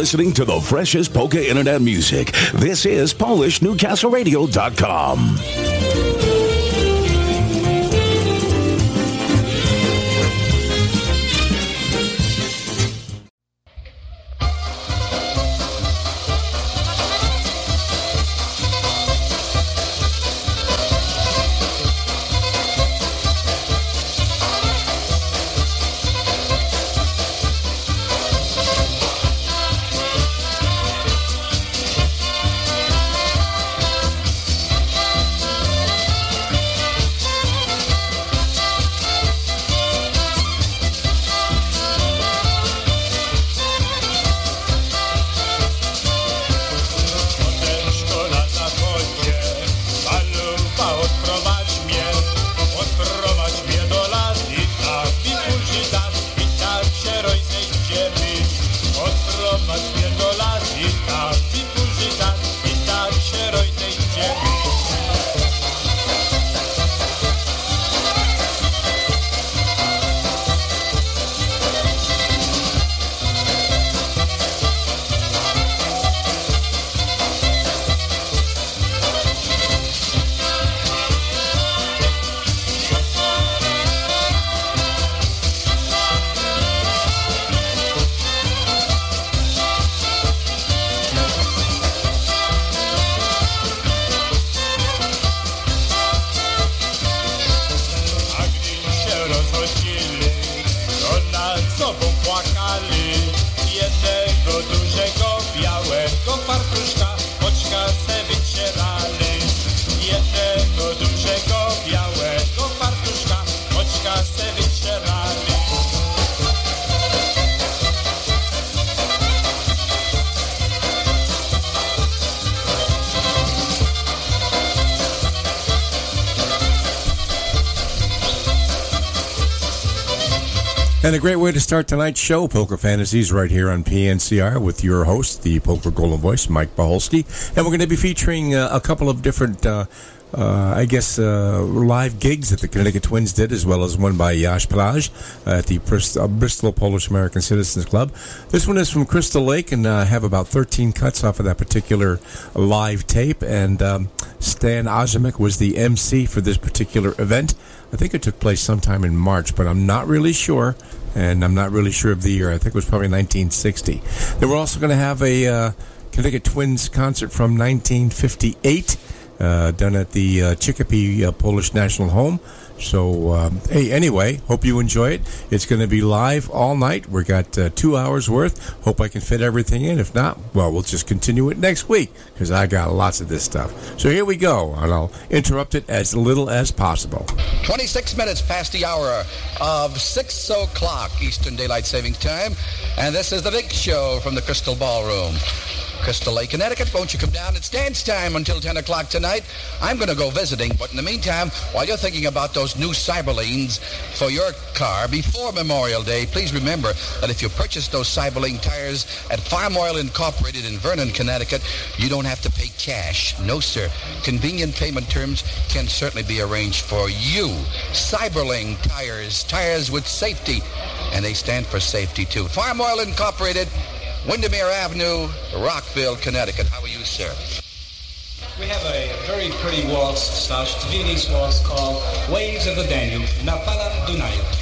listening to the freshest polka internet music. This is PolishNewcastleRadio.com. great way to start tonight's show, Polka Fantasies, right here on PNCR with your host, the Polka Golden Voice, Mike Pacholski. And we're going to be featuring uh, a couple of different, uh, uh, I guess, uh, live gigs that the Connecticut Twins did, as well as one by Yash Plage at the uh, Bristol Polish American Citizens Club. This one is from Crystal Lake and uh, have about 13 cuts off of that particular live tape. And um, Stan Ozimek was the MC for this particular event. I think it took place sometime in March, but I'm not really sure and I'm not really sure of the year. I think it was probably 1960. Then we're also going to have a uh, Connecticut Twins concert from 1958 uh, done at the uh, Chicopee uh, Polish National Home. So, um, hey, anyway, hope you enjoy it. It's going to be live all night. We got uh, two hours worth. Hope I can fit everything in. If not, well, we'll just continue it next week because I got lots of this stuff. So here we go, and I'll interrupt it as little as possible. 26 minutes past the hour of 6 o'clock Eastern Daylight Savings Time, and this is the big show from the Crystal Ballroom. Crystal Lake, Connecticut. Won't you come down? It's dance time until 10 o'clock tonight. I'm going to go visiting, but in the meantime, while you're thinking about those new Seiberlings for your car before Memorial Day, please remember that if you purchase those Seiberling tires at Farm Oil Incorporated in Vernon, Connecticut, you don't have to pay cash. No, sir. Convenient payment terms can certainly be arranged for you. Seiberling tires, tires with safety, and they stand for safety too. Farm Oil Incorporated, Windermere Avenue, Rockville, Connecticut. How are you, sir? We have a very pretty waltz slash Viennese waltz called Waves of the Danube, Napala Dunaju.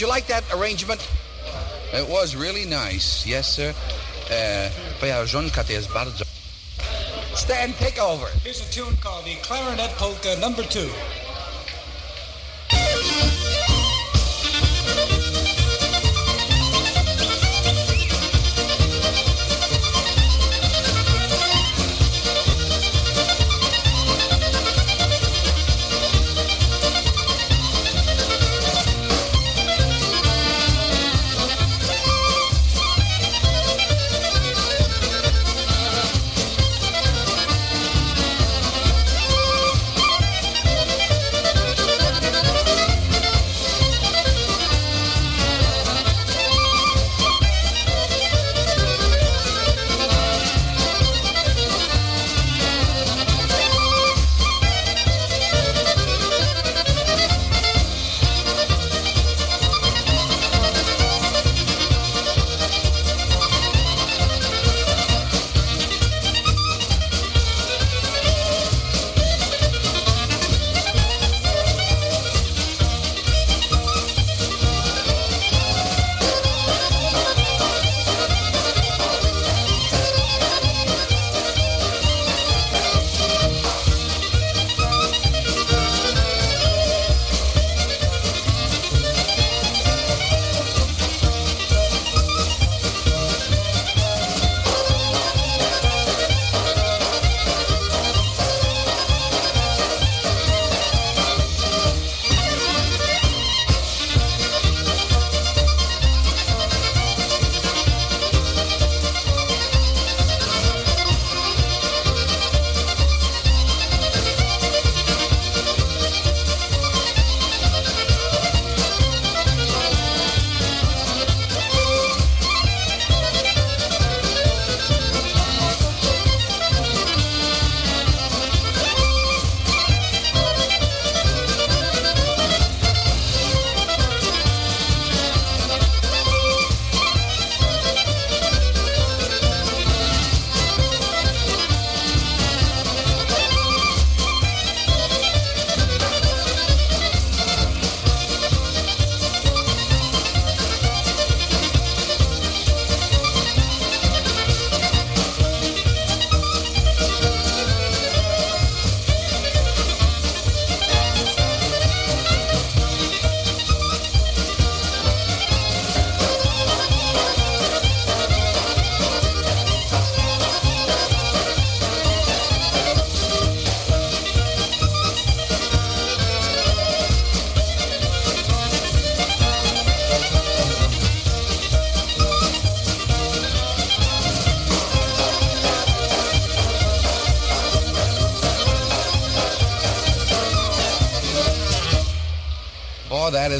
You like that arrangement? It was really nice. Yes, sir. Uh, bardzo... Stan, take over. Here's a tune called the Clarinet Polka Number Two.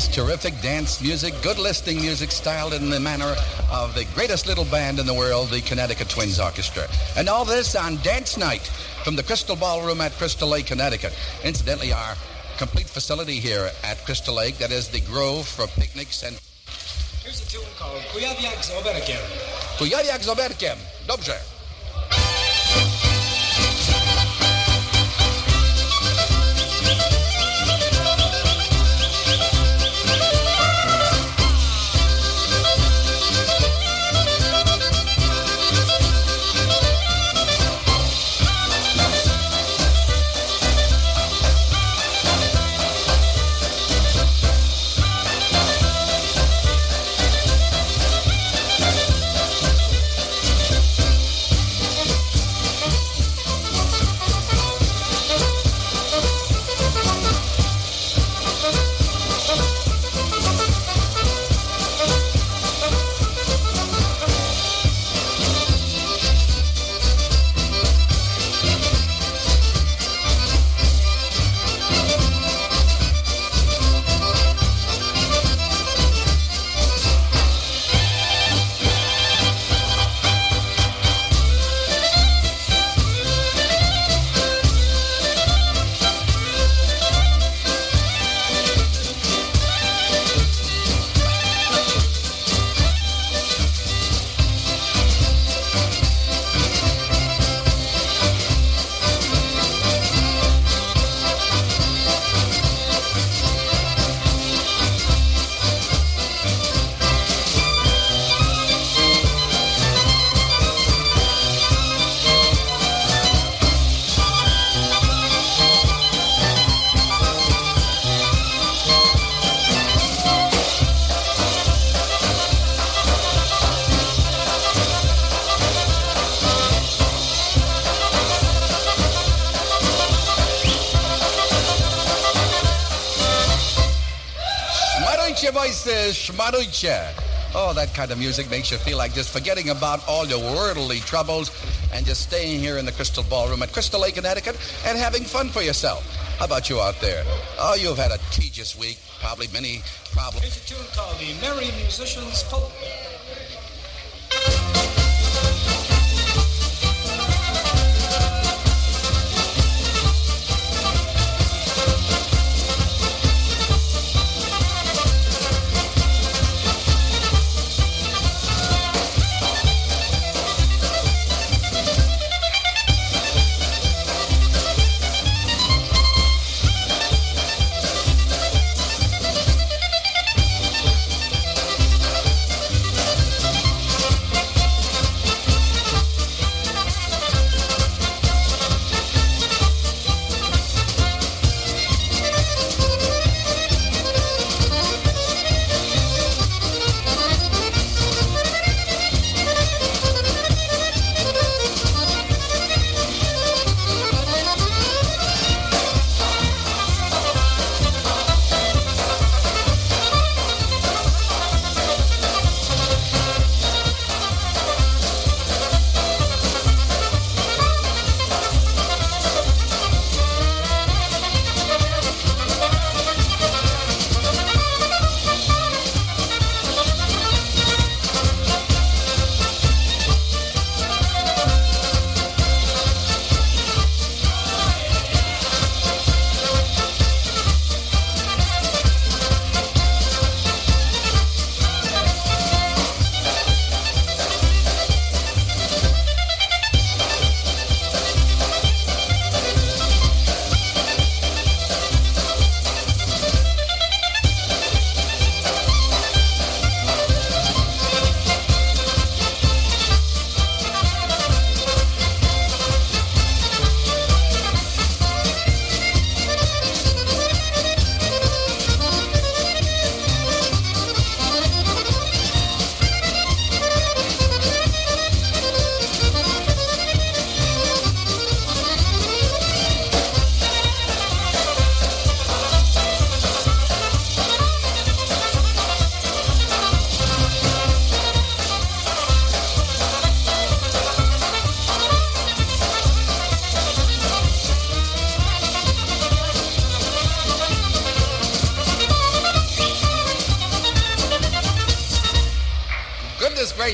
Is terrific dance music, good listening music, styled in the manner of the greatest little band in the world, the Connecticut Twins Orchestra. And all this on Dance Night from the Crystal Ballroom at Crystal Lake, Connecticut. Incidentally, our complete facility here at Crystal Lake, that is the Grove for picnics and Here's a tune called Kujawiak z Oberkiem. Kujawiak z Oberkiem. Dobrze. Shmarucha. Oh, that kind of music makes you feel like just forgetting about all your worldly troubles and just staying here in the Crystal Ballroom at Crystal Lake, Connecticut and having fun for yourself. How about you out there? Oh, you've had a tedious week, probably many problems. Here's a tune called The Merry Musician's Polka.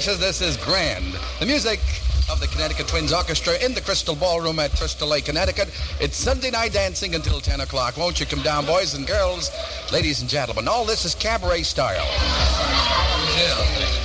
This is grand. The music of the Connecticut Twins Orchestra in the Crystal Ballroom at Crystal Lake, Connecticut. It's Sunday night dancing until 10 o'clock. Won't you come down, boys and girls, ladies and gentlemen? All this is cabaret style. next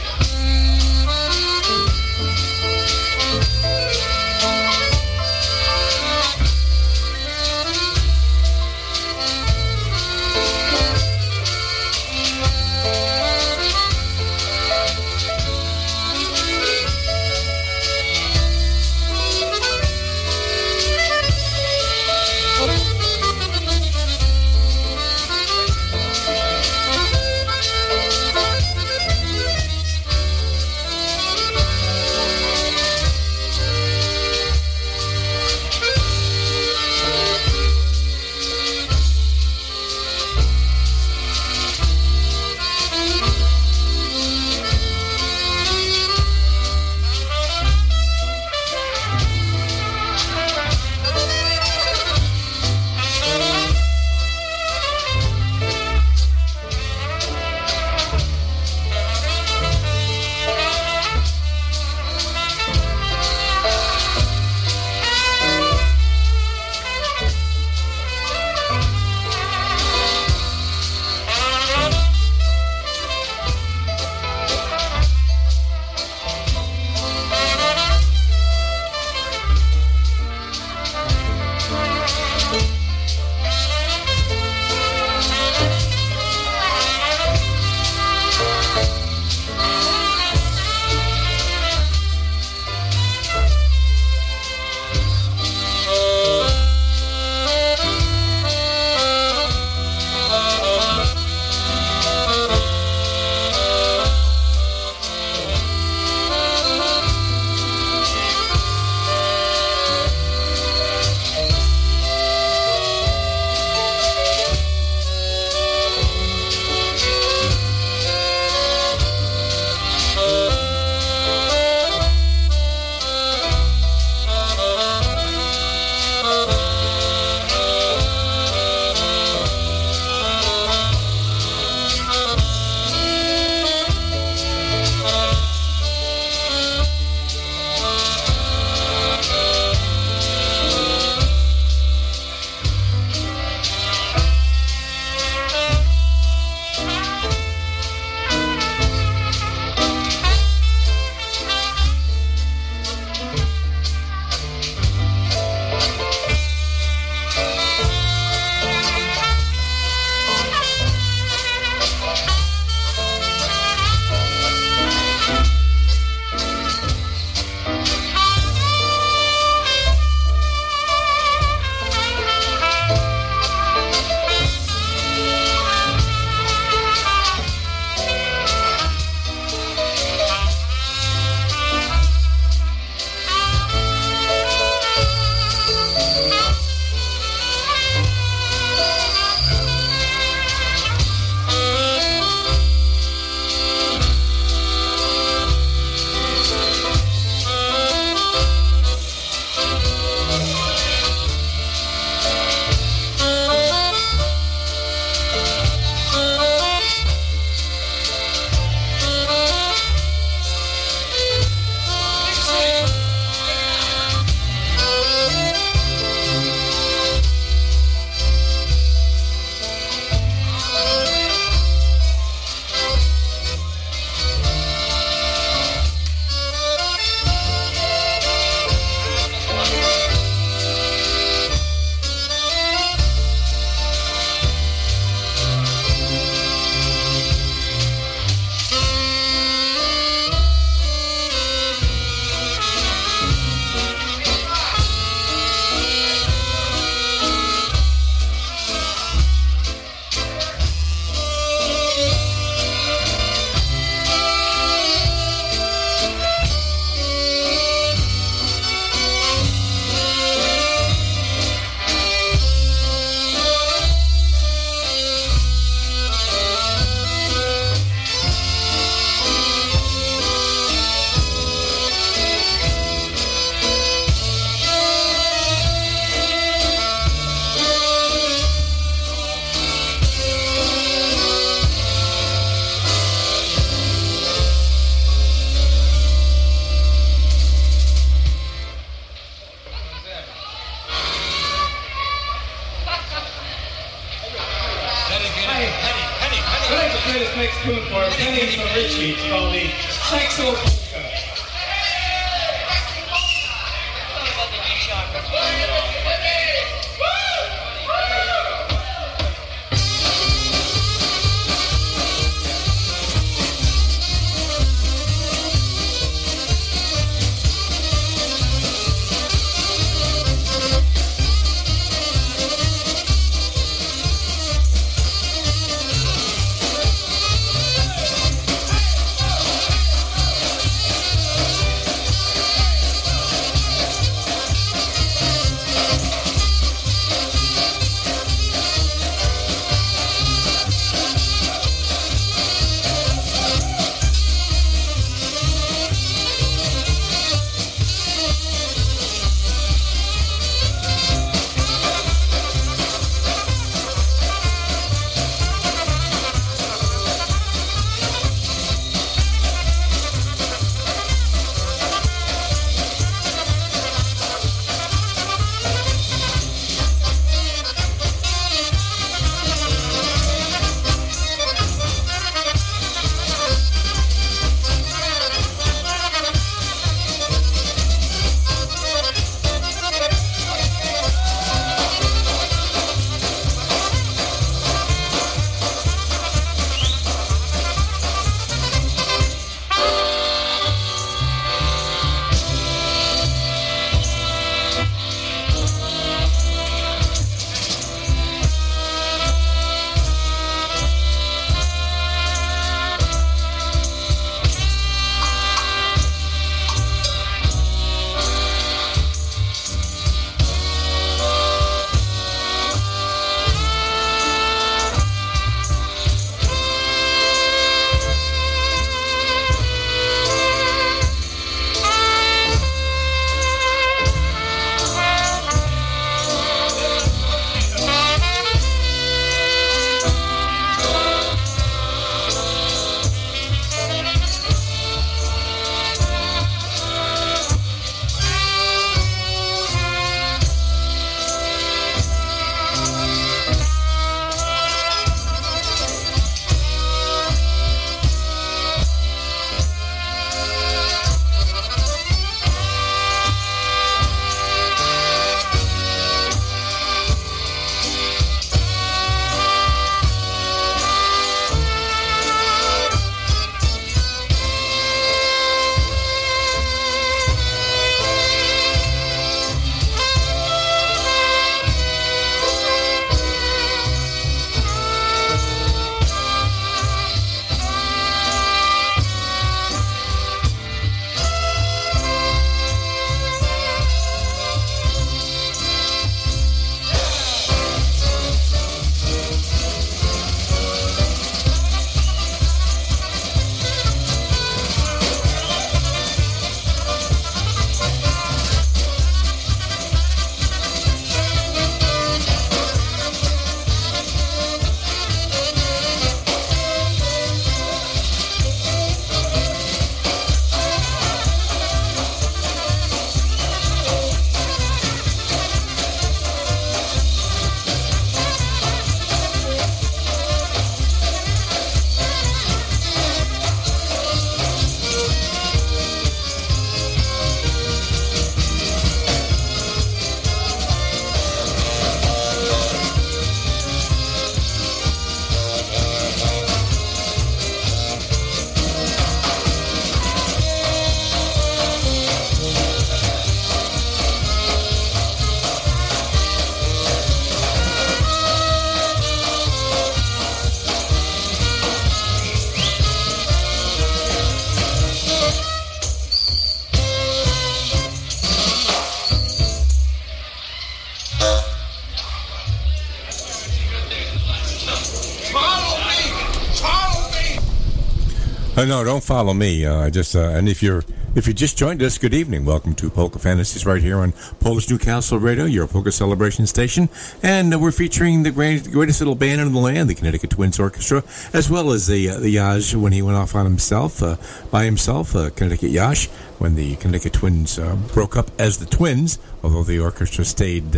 Uh, no, don't follow me. Uh, just uh, and if you're if you just joined us, good evening. Welcome to Polka Fantasies right here on Polish Newcastle Radio, your polka celebration station, and uh, we're featuring the great, greatest little band in the land, the Connecticut Twins Orchestra, as well as the uh, the Yash when he went off on himself uh, by himself, Connecticut Yash, when the Connecticut Twins broke up as the Twins, although the orchestra stayed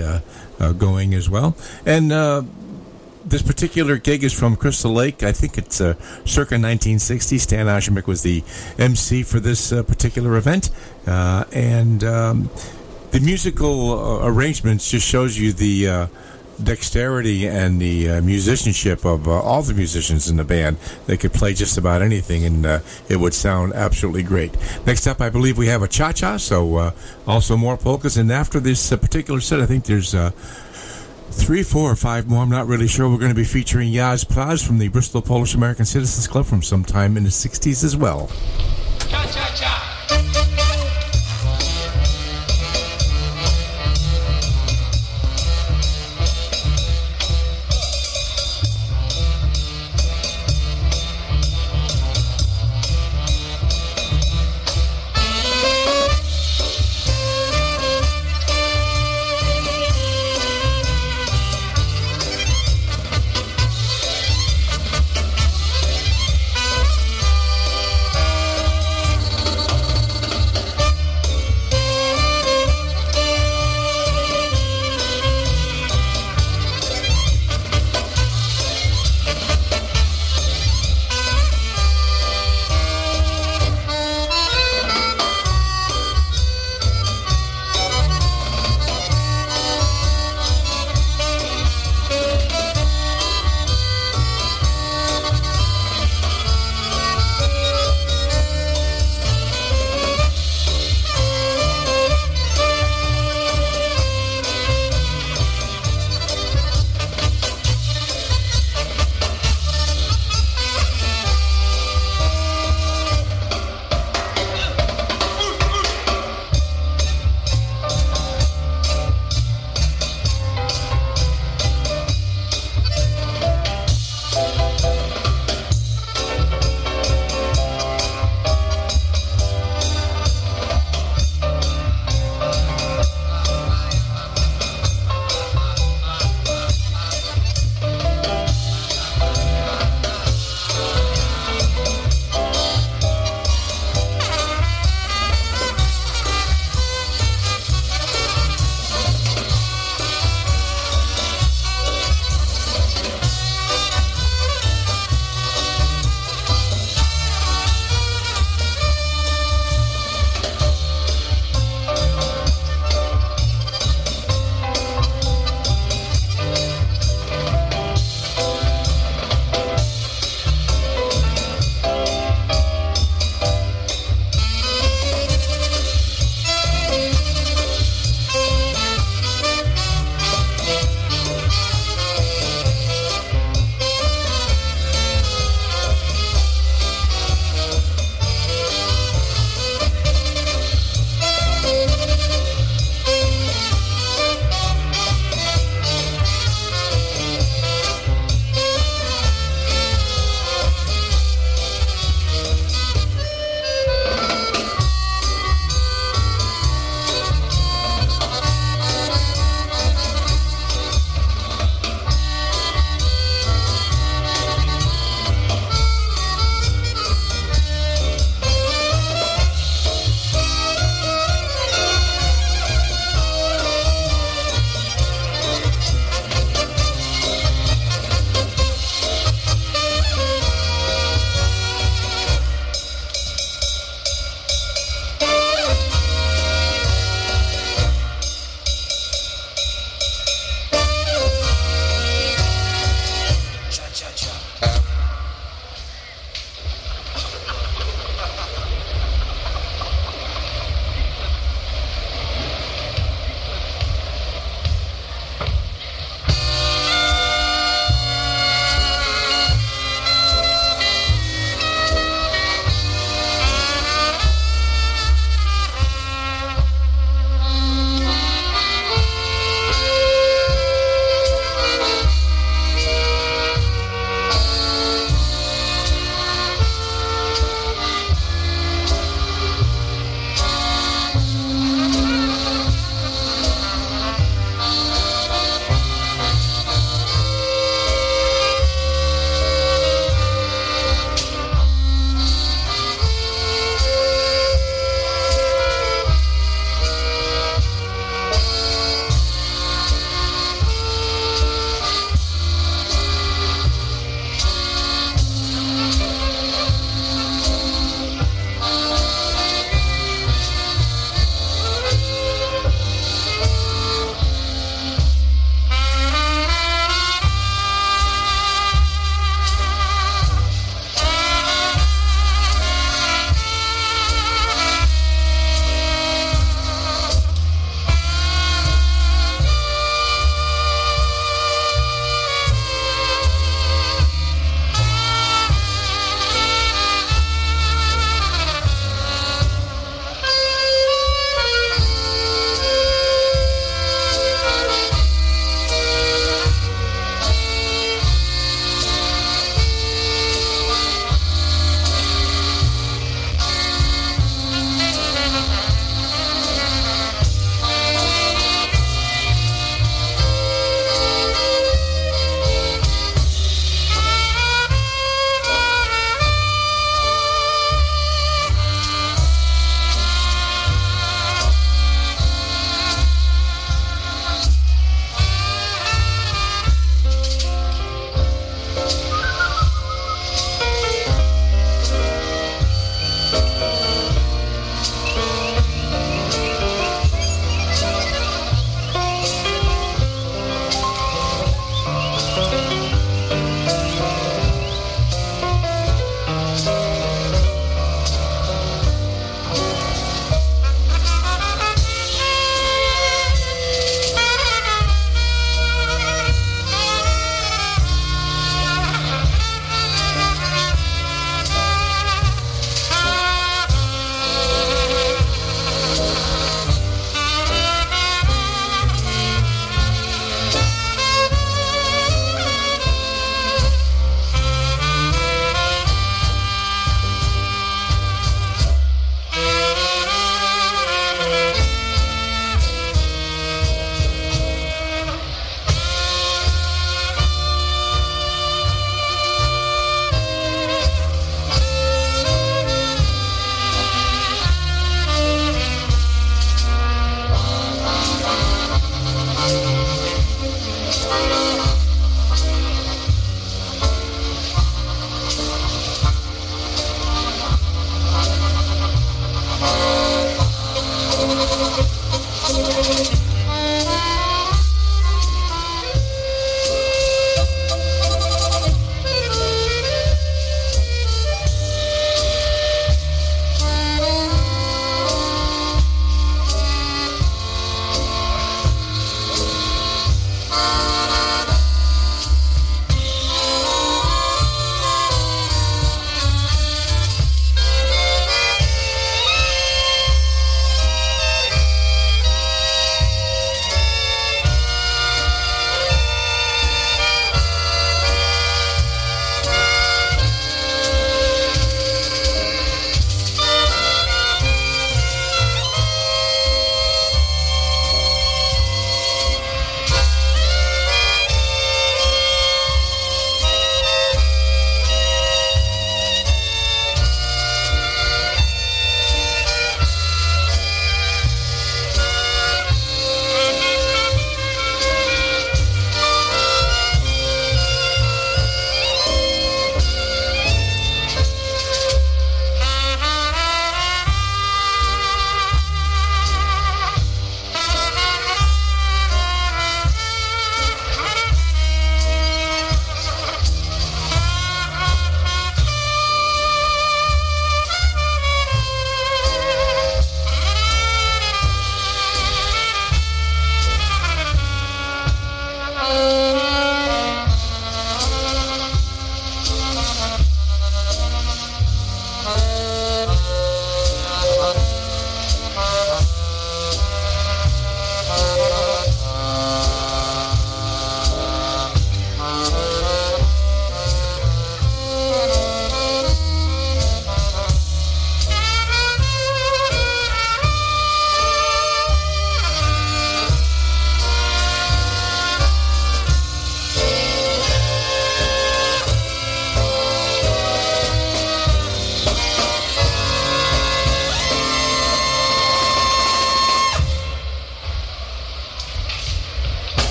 going as well, and. This particular gig is from Crystal Lake. I think it's uh, circa 1960. Stan Ozimek was the MC for this uh, particular event, uh, and um, the musical uh, arrangements just shows you the uh, dexterity and the uh, musicianship of uh, all the musicians in the band. They could play just about anything, and uh, it would sound absolutely great. Next up, I believe we have a cha cha, so uh, also more polkas. And after this particular set, I think there's three, four, or five more. I'm not really sure. We're going to be featuring Yaz Plaz from the Bristol Polish American Citizens Club from sometime in the 60s as well. Cha cha cha.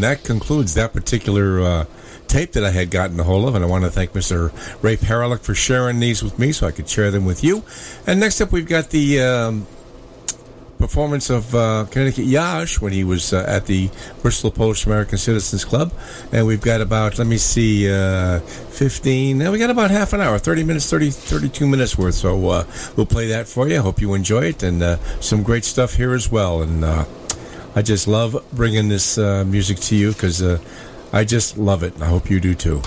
And that concludes that particular uh, tape that I had gotten a hold of, and I want to thank Mr. Ray Paralick for sharing these with me so I could share them with you. And next up, we've got the um, performance of uh, Connecticut Yash when he was uh, at the Bristol Polish American Citizens Club. And we've got about, let me see, uh, 15, now we got about half an hour, 30 minutes, 30, 32 minutes worth. So uh, we'll play that for you. I hope you enjoy it. And uh, some great stuff here as well. And uh, I just love bringing this uh, music to you because uh, I just love it. I hope you do too.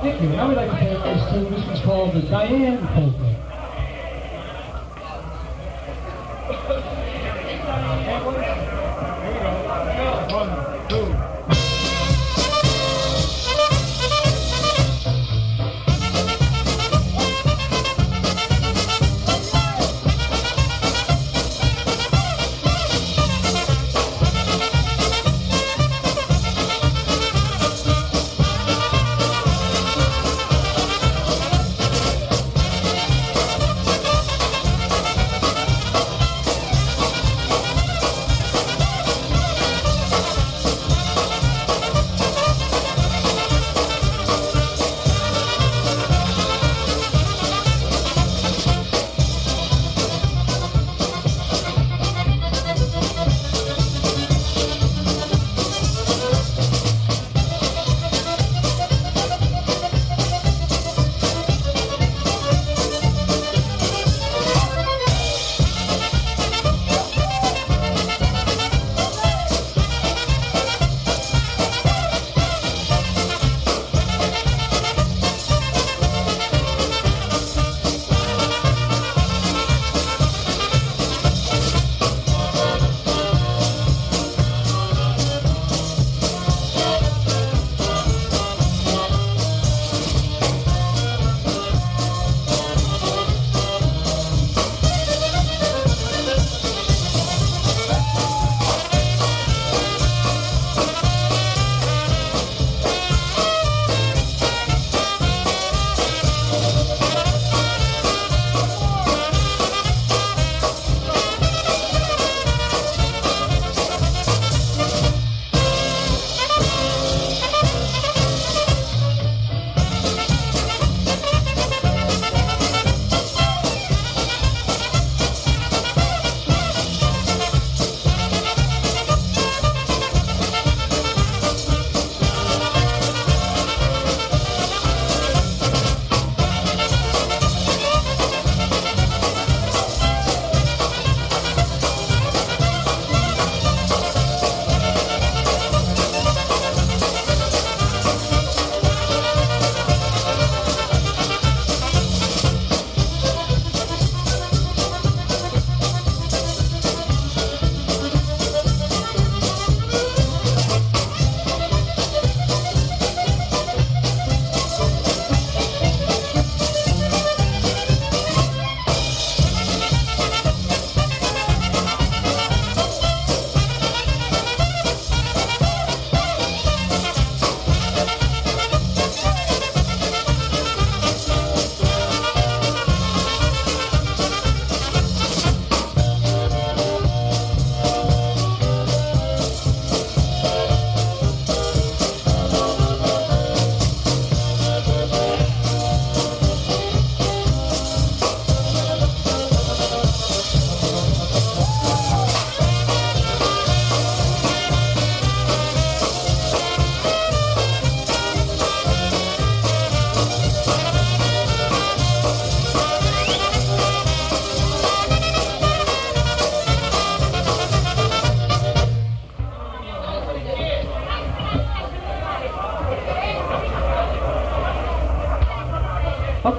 Thank you. I would like to take this one's called the Diane Polka.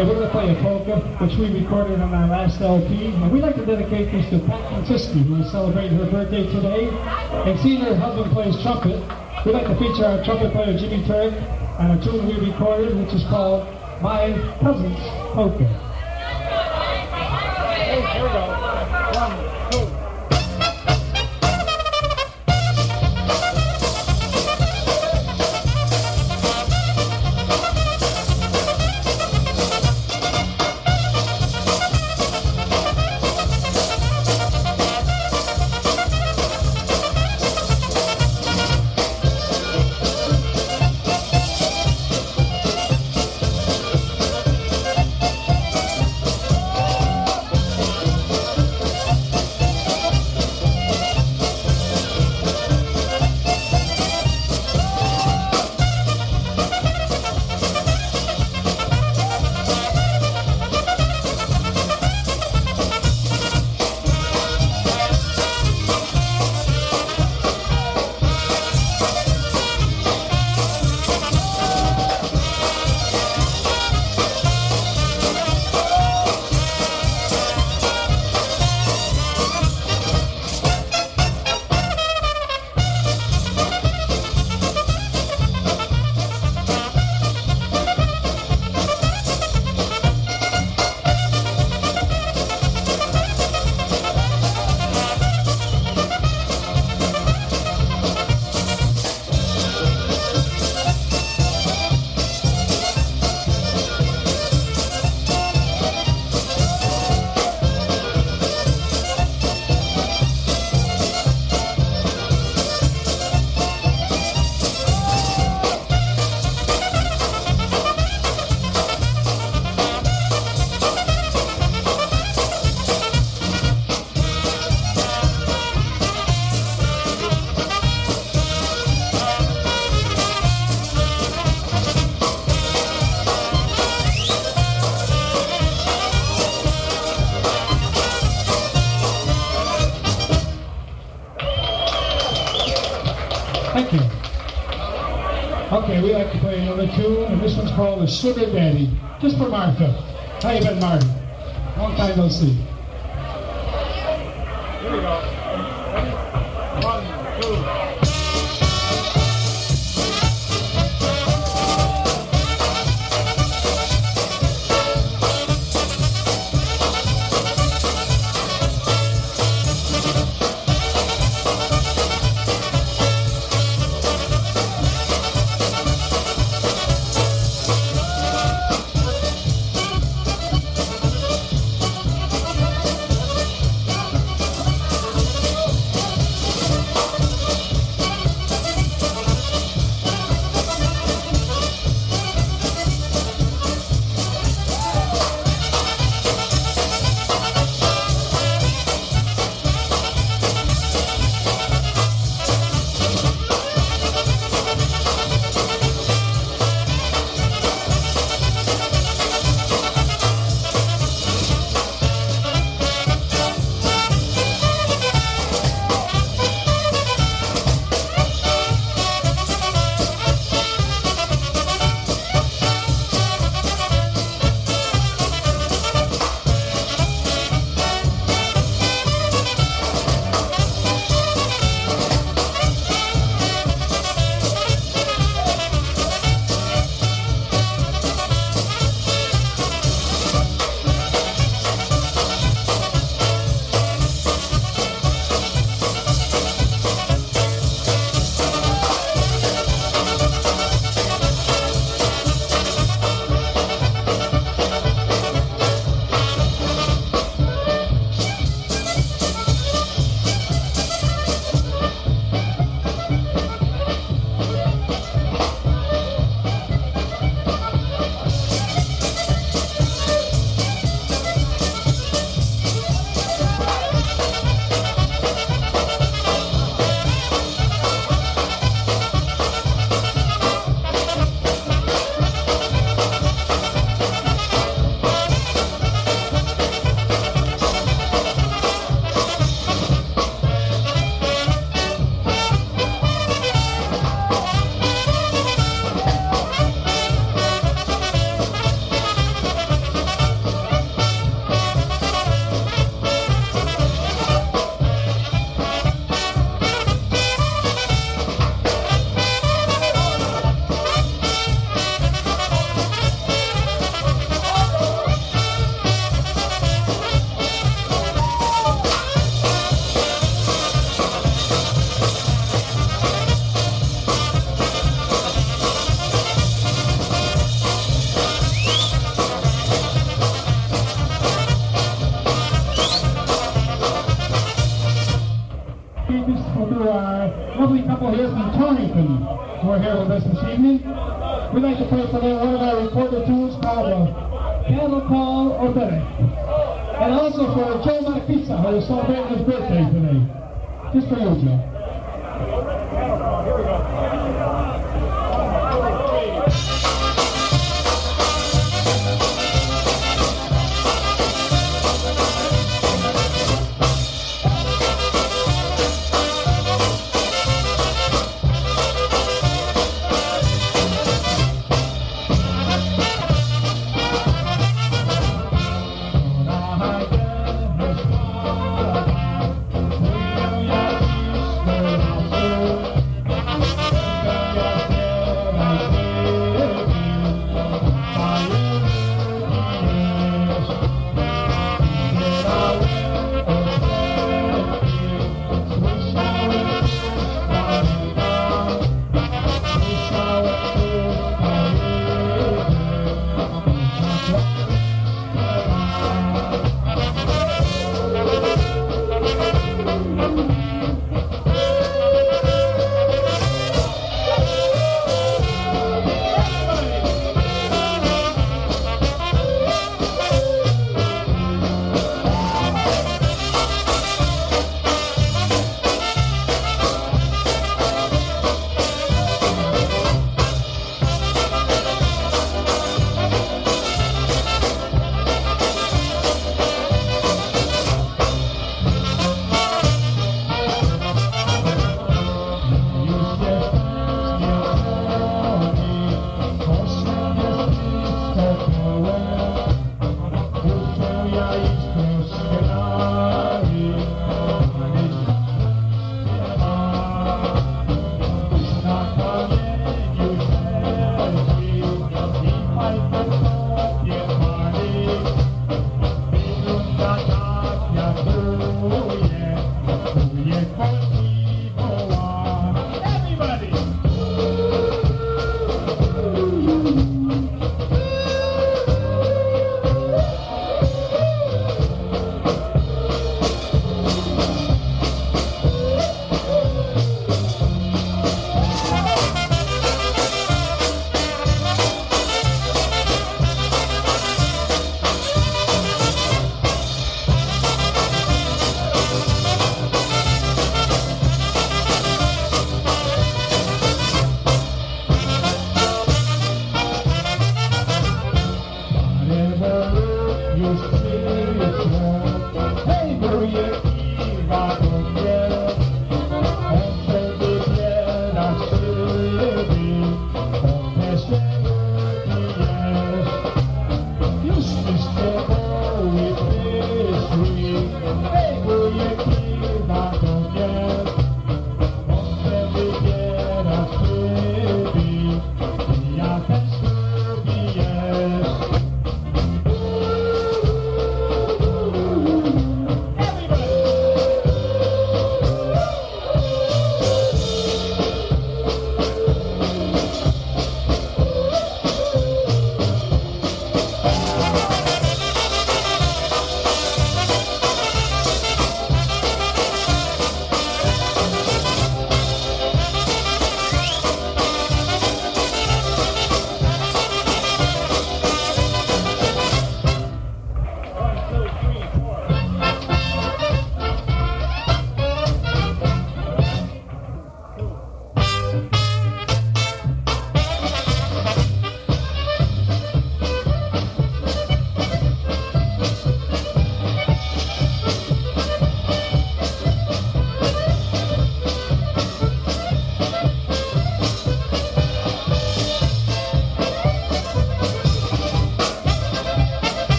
We're going to play a polka, which we recorded on our last LP. And we'd like to dedicate this to Pat Francisci, who is celebrating her birthday today. And seeing her husband plays trumpet, we'd like to feature our trumpet player, Jimmy Turk, on a tune we recorded, which is called My Cousin's Polka. Okay, we like to play another tune, and this one's called The Sugar Daddy, just for Martha. How you been, Martha? Long time no see. Here we go. One, two. for listening, Tony to. We're here with us this evening. We'd like to play for them one of our recorded tunes called uh, Cattle Call or Better. And also for Joe Marpizza, who is celebrating his birthday today. Just for you, Joe.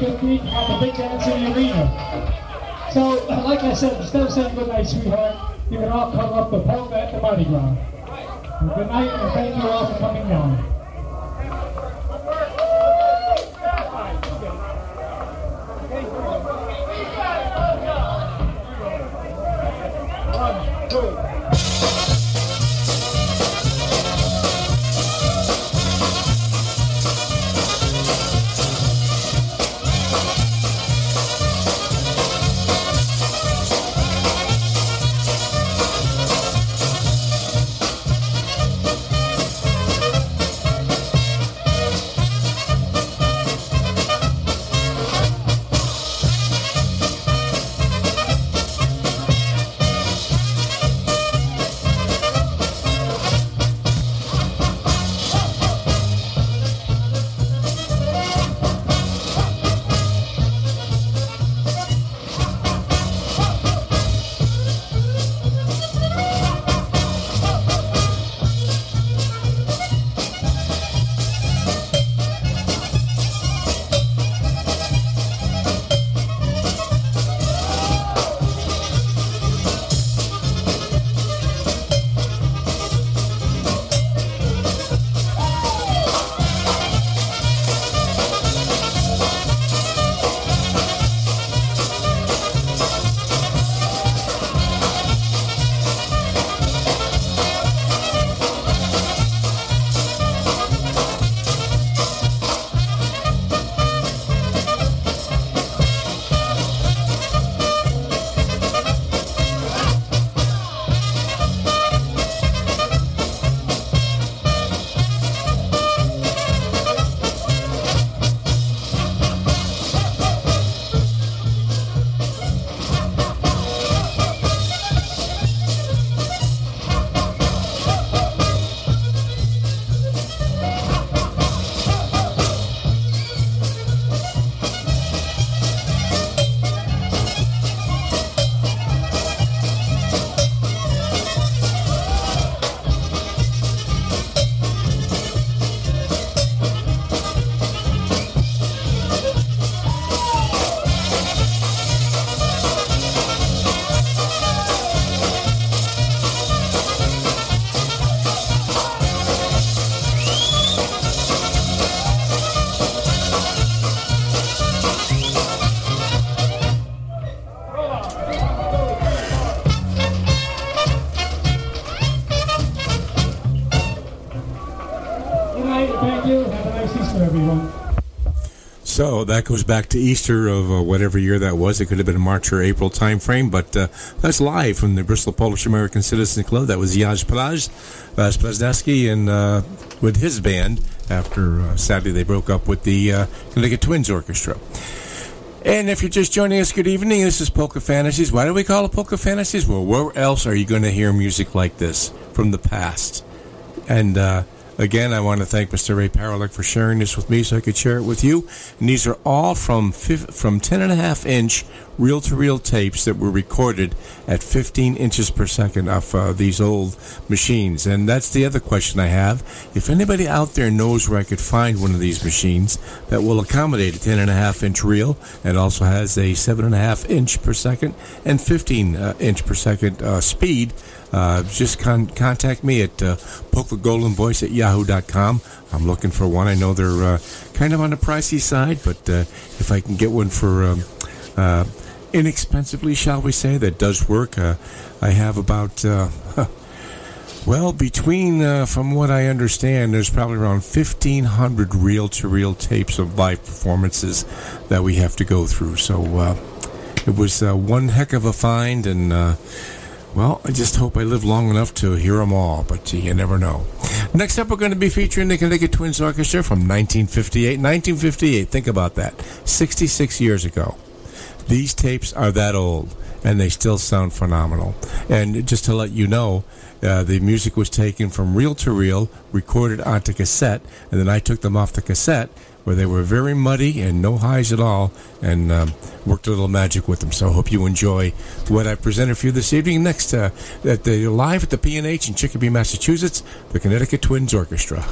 May 15th, at the Big Dance Arena. So, like I said, instead of saying good night, sweetheart, you can all come up the polka at the Mardi Gras. good night, and thank you all for coming down. So that goes back to Easter of uh, whatever year that was. It could have been March or April time frame, but uh, that's live from the Bristol Polish American Citizen Club. That was Jaś Plaz, Plazdeski, and uh, with his band after uh, sadly they broke up with the uh, Connecticut Twins Orchestra. And if you're just joining us, good evening. This is Polka Fantasies. Why do we call it Polka Fantasies? Well, where else are you going to hear music like this from the past? And uh, again, I want to thank Mr. Ray Paralick for sharing this with me so I could share it with you. And these are all from from 10 and a half inch reel to reel tapes that were recorded at 15 inches per second off uh, these old machines. And that's the other question I have. If anybody out there knows where I could find one of these machines that will accommodate a 10 and a half inch reel and also has a 7.5 inch per second and 15 uh, inch per second uh, speed, uh, just con- contact me at uh, polkagoldenvoice at yahoo.com. I'm looking for one. I know they're uh, kind of on the pricey side, but uh, if I can get one for um, uh, inexpensively, shall we say, that does work, uh, I have about. Well, between, uh, from what I understand, there's probably around 1,500 reel to reel tapes of live performances that we have to go through. So uh, it was uh, one heck of a find, and well, I just hope I live long enough to hear them all, but you never know. Next up, we're going to be featuring the Connecticut Twins Orchestra from 1958. 1958, think about that. 66 years ago. These tapes are that old, and they still sound phenomenal. And just to let you know, uh, the music was taken from reel to reel, recorded onto cassette, and then I took them off the cassette where they were very muddy and no highs at all, and um, worked a little magic with them. So I hope you enjoy what I presented for you this evening. Next, uh, at the live at the PNH in Chicopee, Massachusetts, the Connecticut Twins Orchestra.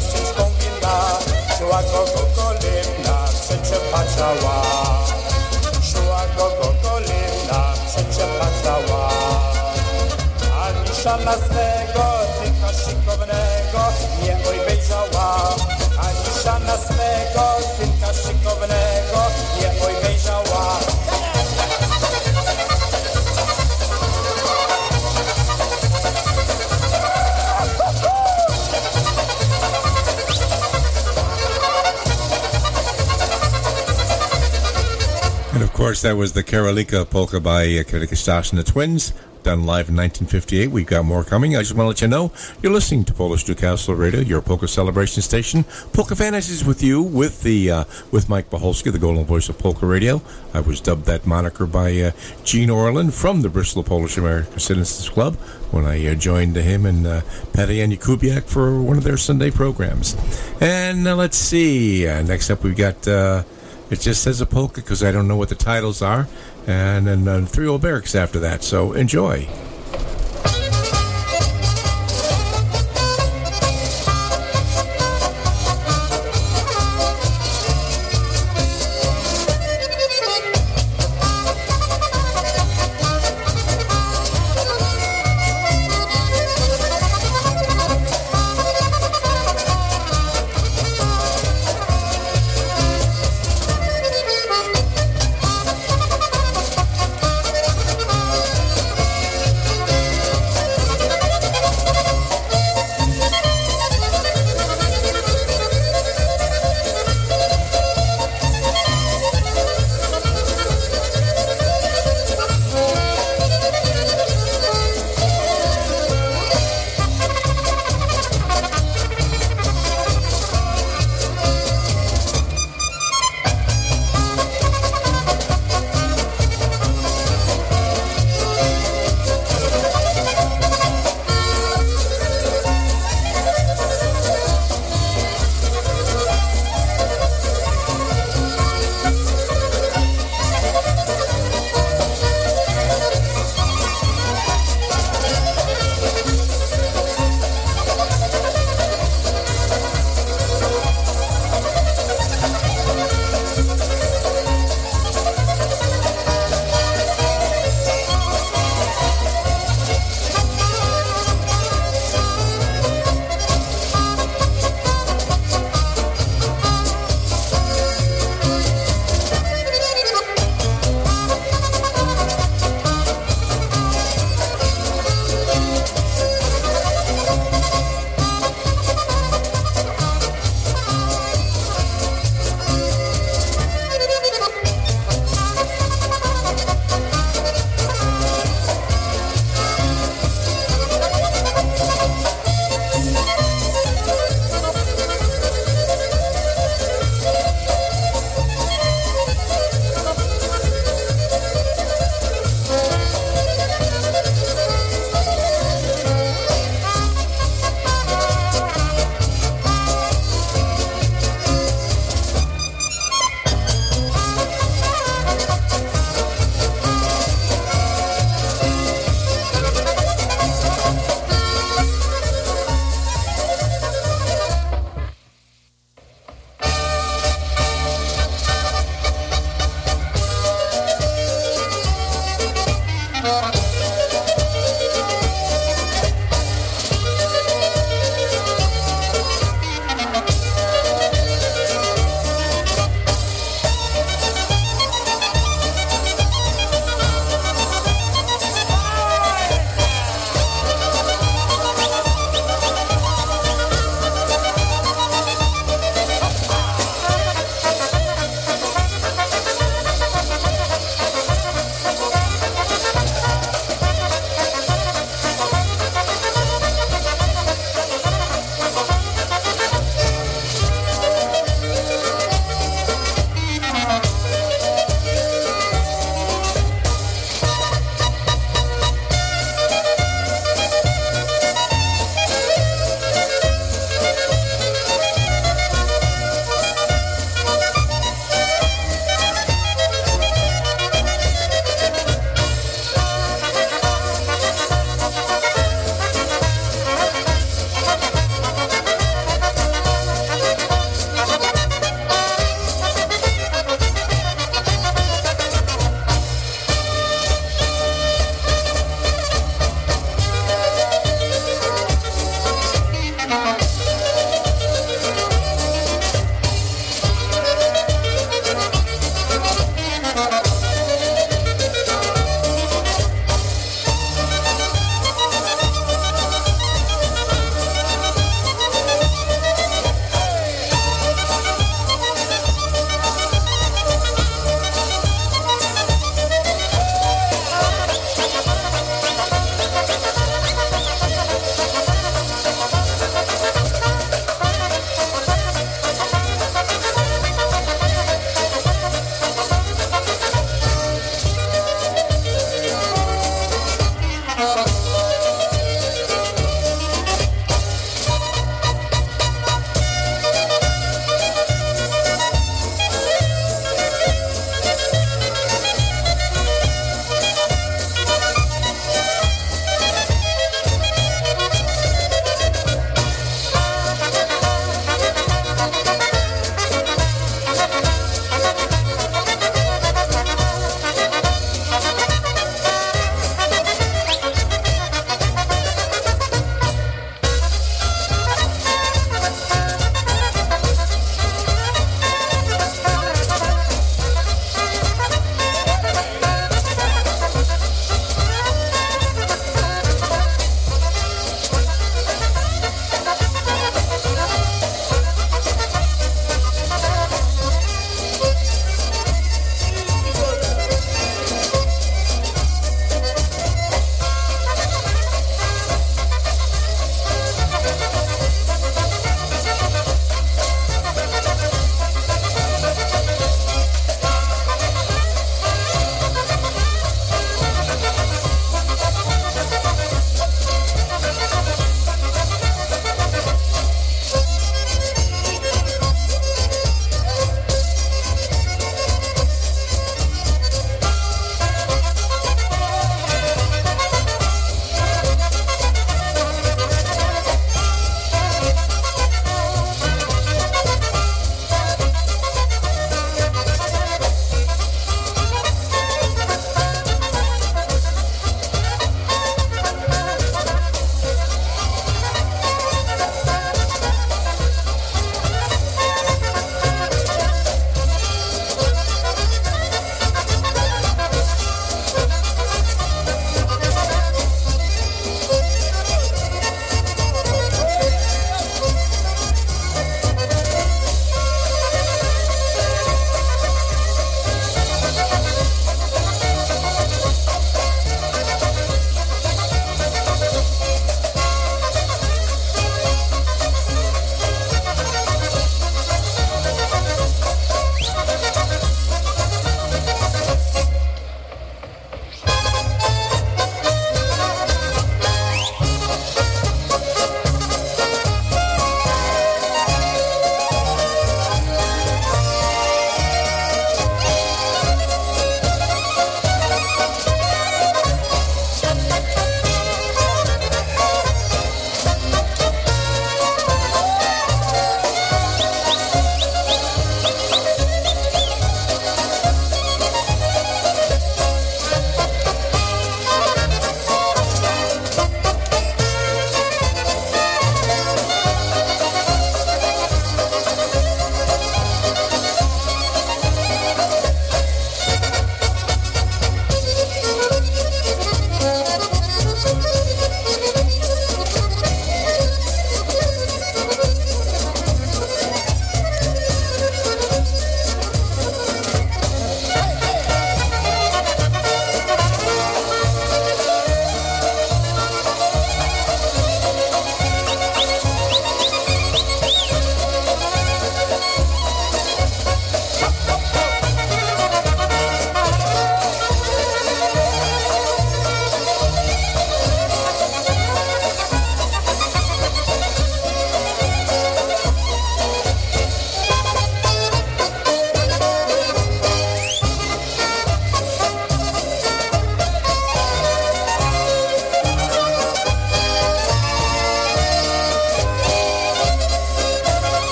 zobaczyć kombina Siła kogo kolibna przyczepa cała Siła kogo kolibna przyczepa cała Ani szanasnego, tylko szykownego nie obejrzała Ani szanasnego, tylko szykownego. Course, that was the Karolika polka by uh, Karolika and the Twins, done live in 1958. We've got more coming. I just want to let you know you're listening to Polish Newcastle Radio, your polka celebration station. Polka Fantasies with you, with the uh, with Mike Pacholski, the golden voice of polka radio. I was dubbed that moniker by uh, Gene Orland from the Bristol Polish American Citizens Club when I uh, joined him and uh, Patty Ann Kubiak for one of their Sunday programs. And uh, let's see. Uh, next up, we've got. It just says a polka because I don't know what the titles are, and then uh, three obereks after that. So enjoy.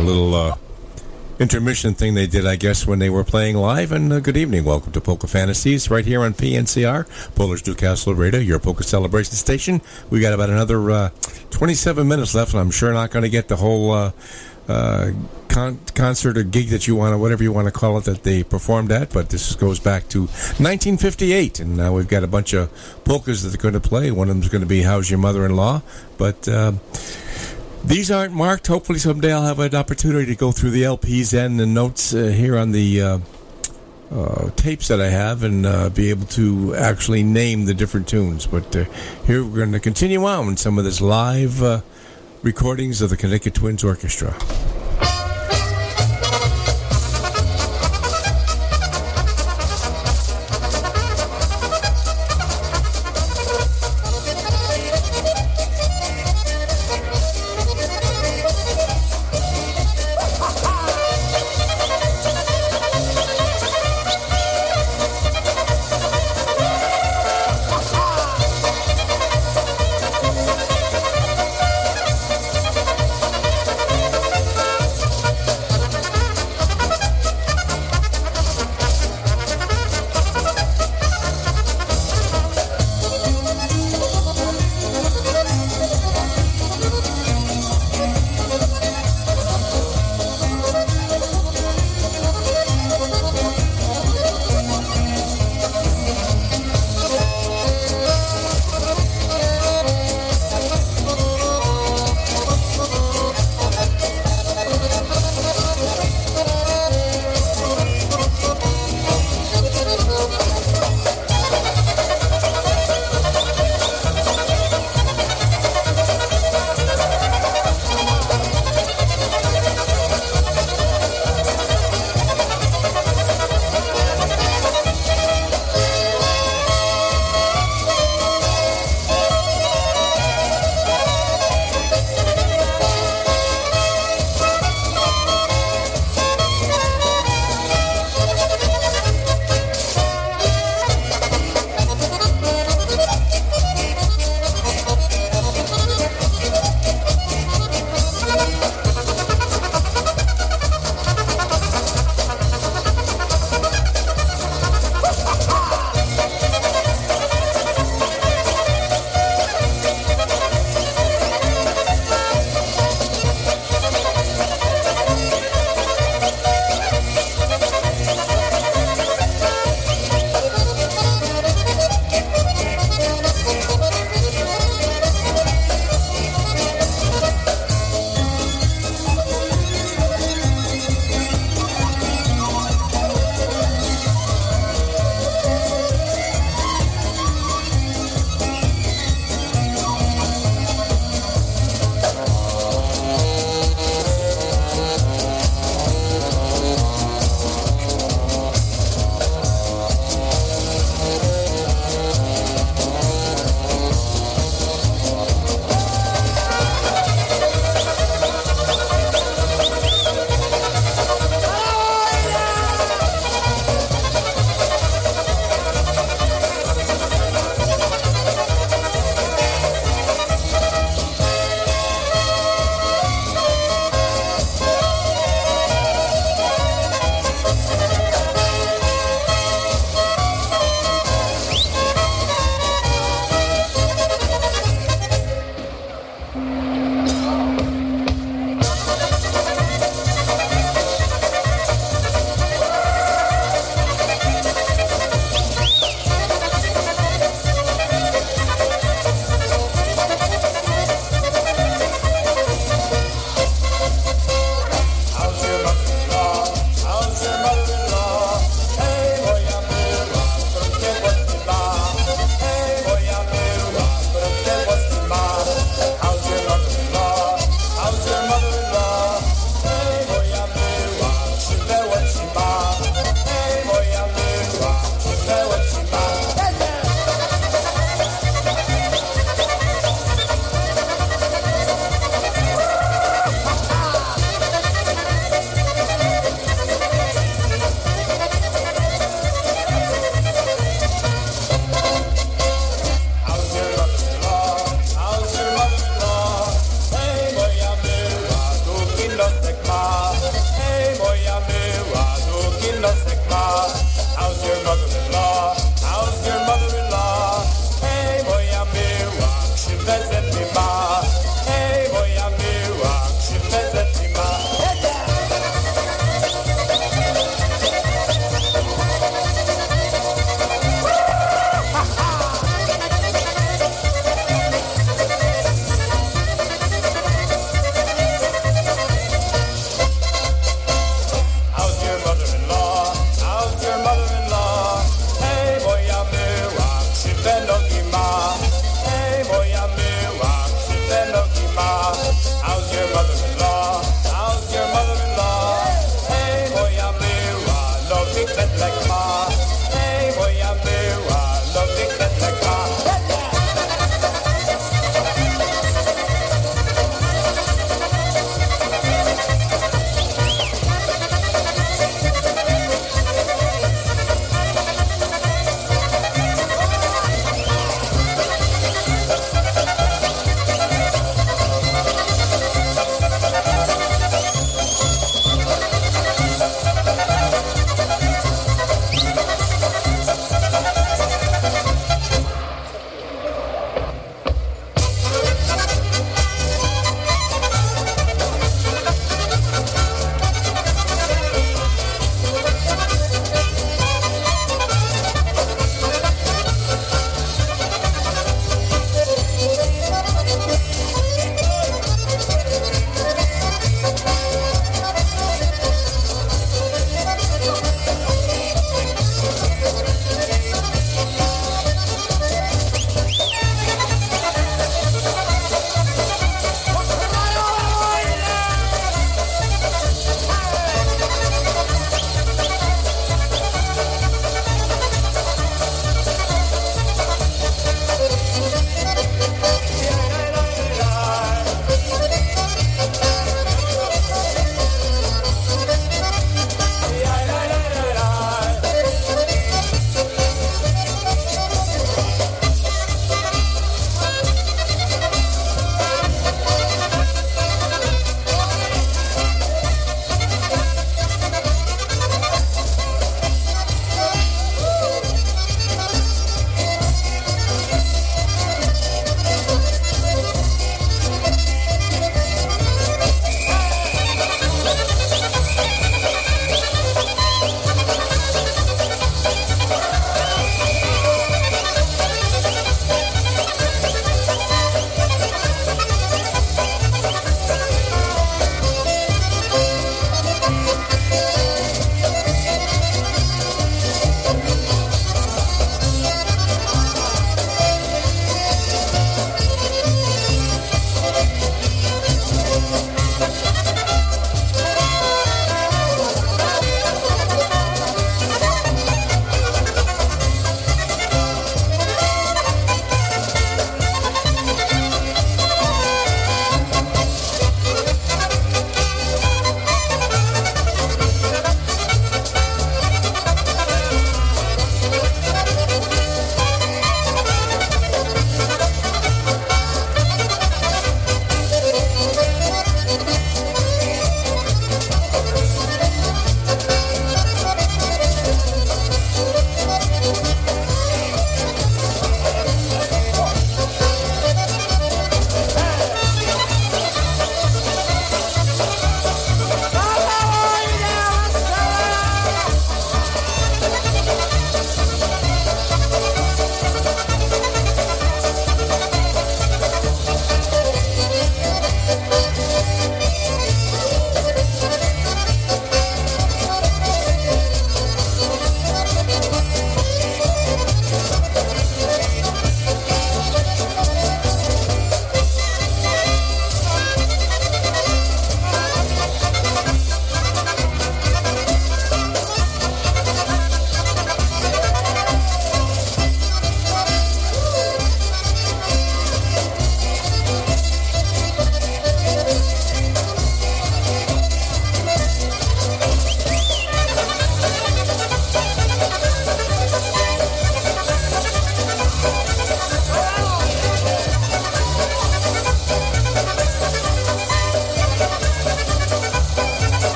A little uh, intermission thing they did, I guess, when they were playing live. And uh, good evening. Welcome to Polka Fantasies right here on PNCR, Polish Newcastle Radio, your Polka Celebration Station. We got about another uh, 27 minutes left, and I'm sure not going to get the whole uh, uh, con- concert or gig that you want, or whatever you want to call it, that they performed at. But this goes back to 1958, and now we've got a bunch of polkas that they're going to play. One of them is going to be "How's Your Mother-in-Law," but. Uh, these aren't marked. Hopefully, someday I'll have an opportunity to go through the LPs and the notes uh, here on the uh, uh, tapes that I have and uh, be able to actually name the different tunes. But uh, here we're going to continue on with some of this live uh, recordings of the Connecticut Twins Orchestra.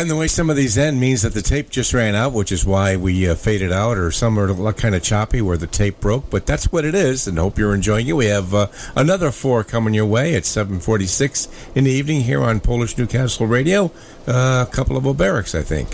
And the way some of these end means that the tape just ran out, which is why we uh, faded out, or some are kind of choppy where the tape broke. But that's what it is, and hope you're enjoying it. We have uh, another four coming your way at 7:46 in the evening here on Polish Newcastle Radio. Uh, a couple of Obereks, I think.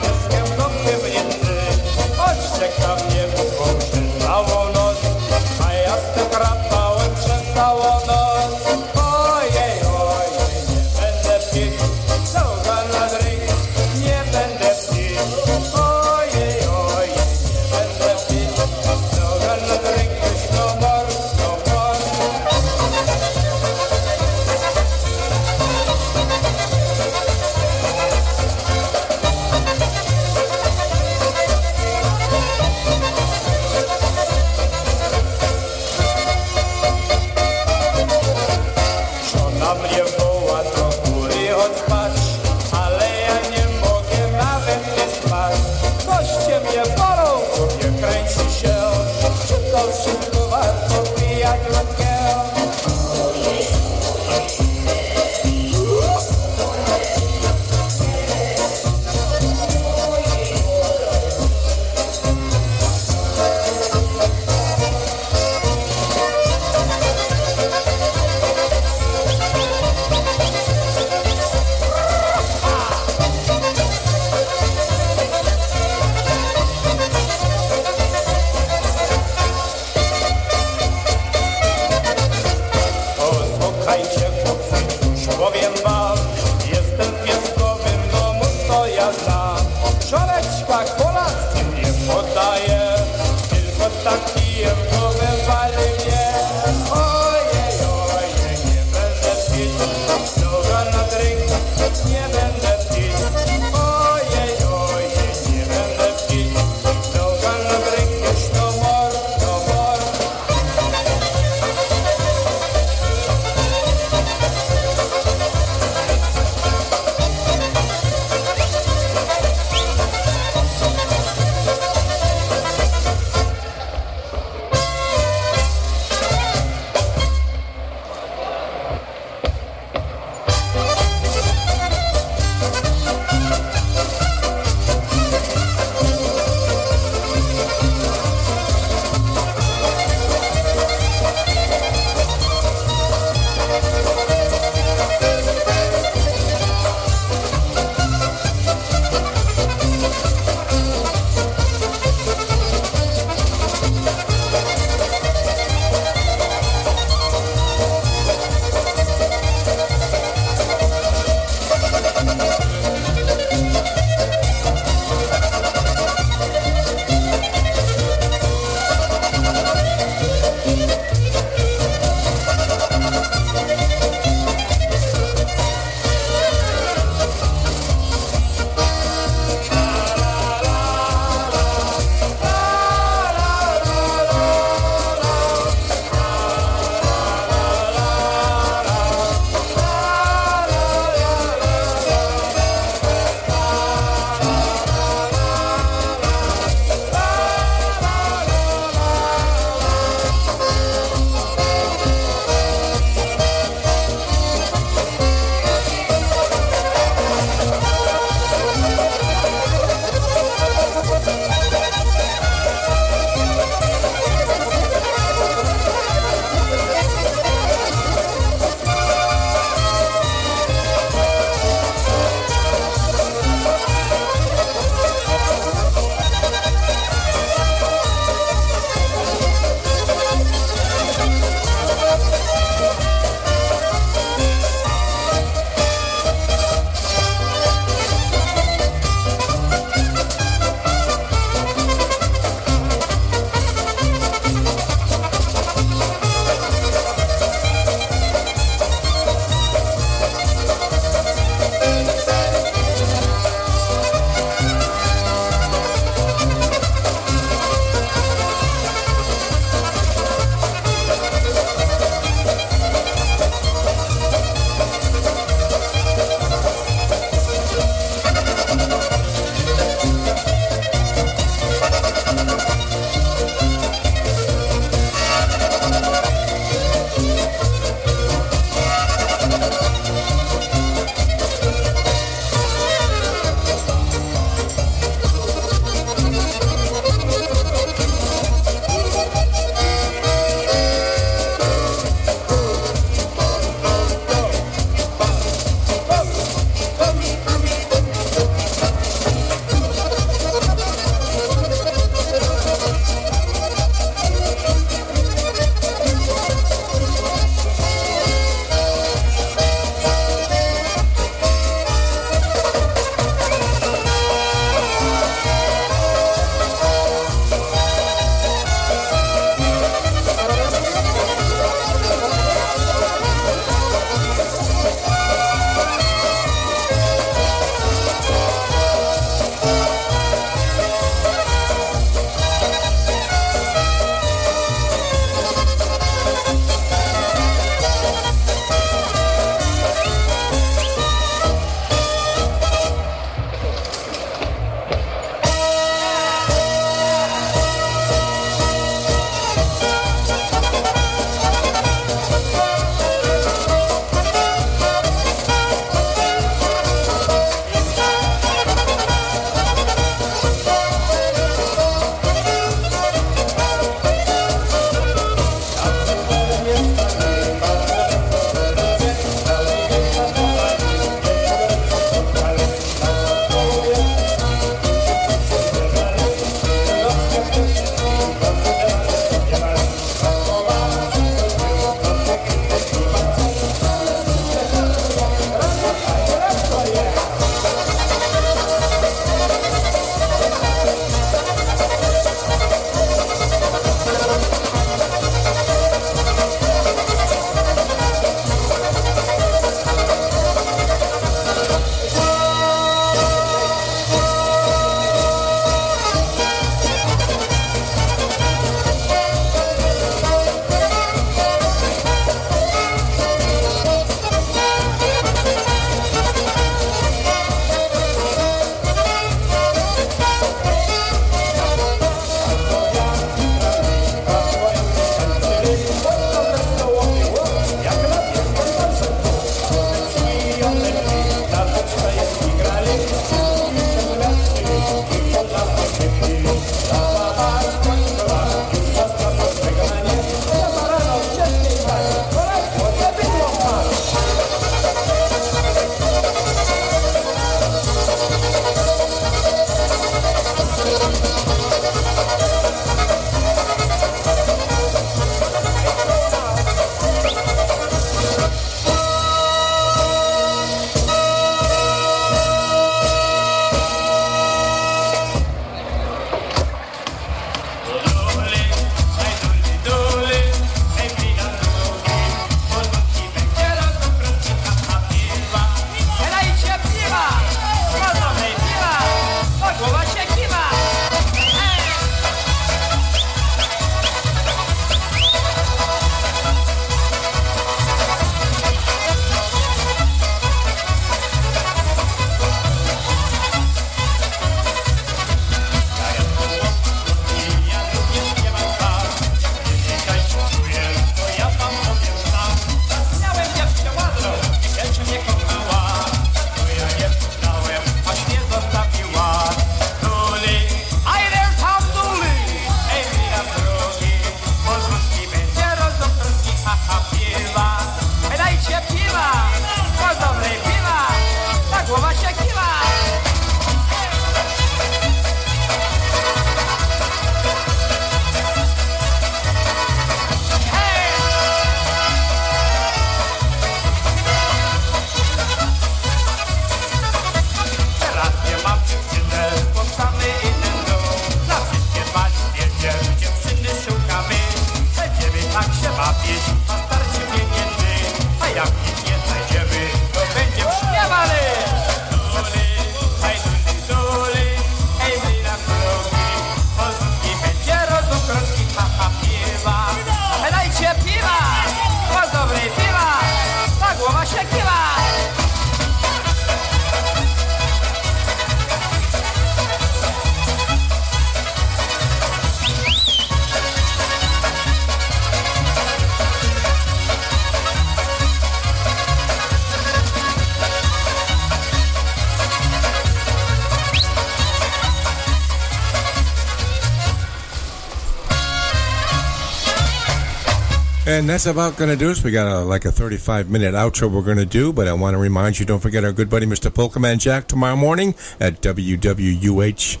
And that's about going to do us. We got a, like a 35 minute outro we're going to do, but I want to remind you don't forget our good buddy Mr. Polkaman Jack tomorrow morning at WWUH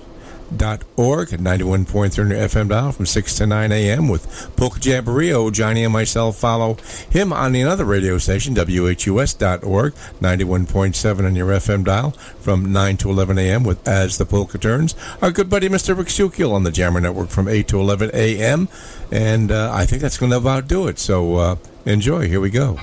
dot org at 91.3 FM dial from 6 to 9 a.m. with Polka Jamboree. Johnny and myself follow him on the another radio station, WHUS.org, 91.7 on your FM dial from 9 to 11 a.m. with As the Polka Turns. Our good buddy Mr. Rick Sukil on the Jammer Network from 8 to 11 a.m. And uh, I think that's going to about do it. So uh, enjoy. Here we go.